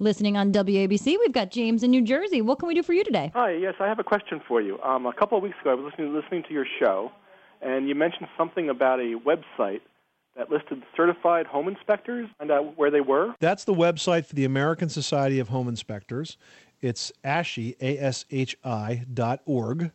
Listening on WABC, we've got James in New Jersey. What can we do for you today? Hi, yes, I have a question for you. Um, a couple of weeks ago, I was listening, listening to your show, and you mentioned something about a website that listed certified home inspectors and uh, where they were. That's the website for the American Society of Home Inspectors. It's ASHI, A-S-H-I dot org.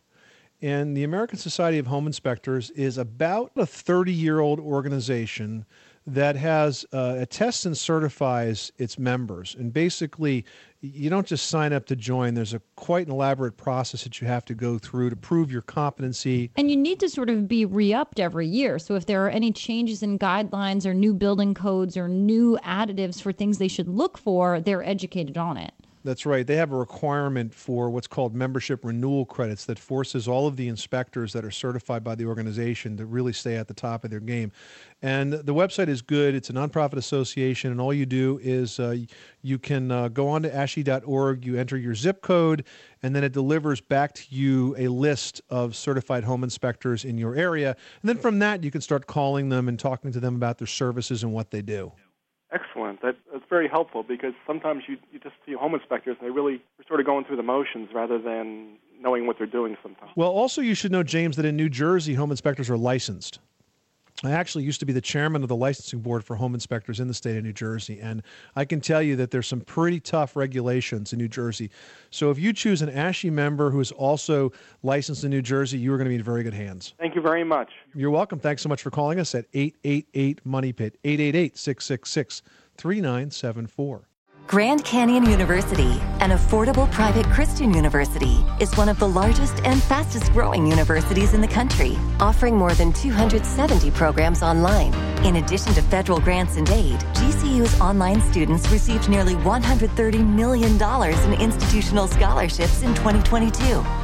And the American Society of Home Inspectors is about a 30-year-old organization that has uh, attests and certifies its members. And basically, you don't just sign up to join. There's a quite an elaborate process that you have to go through to prove your competency. And you need to sort of be re-upped every year. So if there are any changes in guidelines or new building codes or new additives for things they should look for, they're educated on it. That's right. They have a requirement for what's called membership renewal credits that forces all of the inspectors that are certified by the organization to really stay at the top of their game. And the website is good. It's a nonprofit association, and all you do is uh, you can uh, go on to ASHI.org, you enter your zip code, and then it delivers back to you a list of certified home inspectors in your area. And then from that, you can start calling them and talking to them about their services and what they do. That, that's very helpful because sometimes you, you just see home inspectors and they really are sort of going through the motions rather than knowing what they're doing sometimes. Well, also, you should know, James, that in New Jersey, home inspectors are licensed. I actually used to be the chairman of the licensing board for home inspectors in the state of New Jersey, and I can tell you that there's some pretty tough regulations in New Jersey. So if you choose an ASHI member who is also licensed in New Jersey, you are going to be in very good hands. Thank you very much. You're welcome. Thanks so much for calling us at 888 Money Pit, 888 666 3974. Grand Canyon University, an affordable private Christian university, is one of the largest and fastest growing universities in the country, offering more than 270 programs online. In addition to federal grants and aid, GCU's online students received nearly $130 million in institutional scholarships in 2022.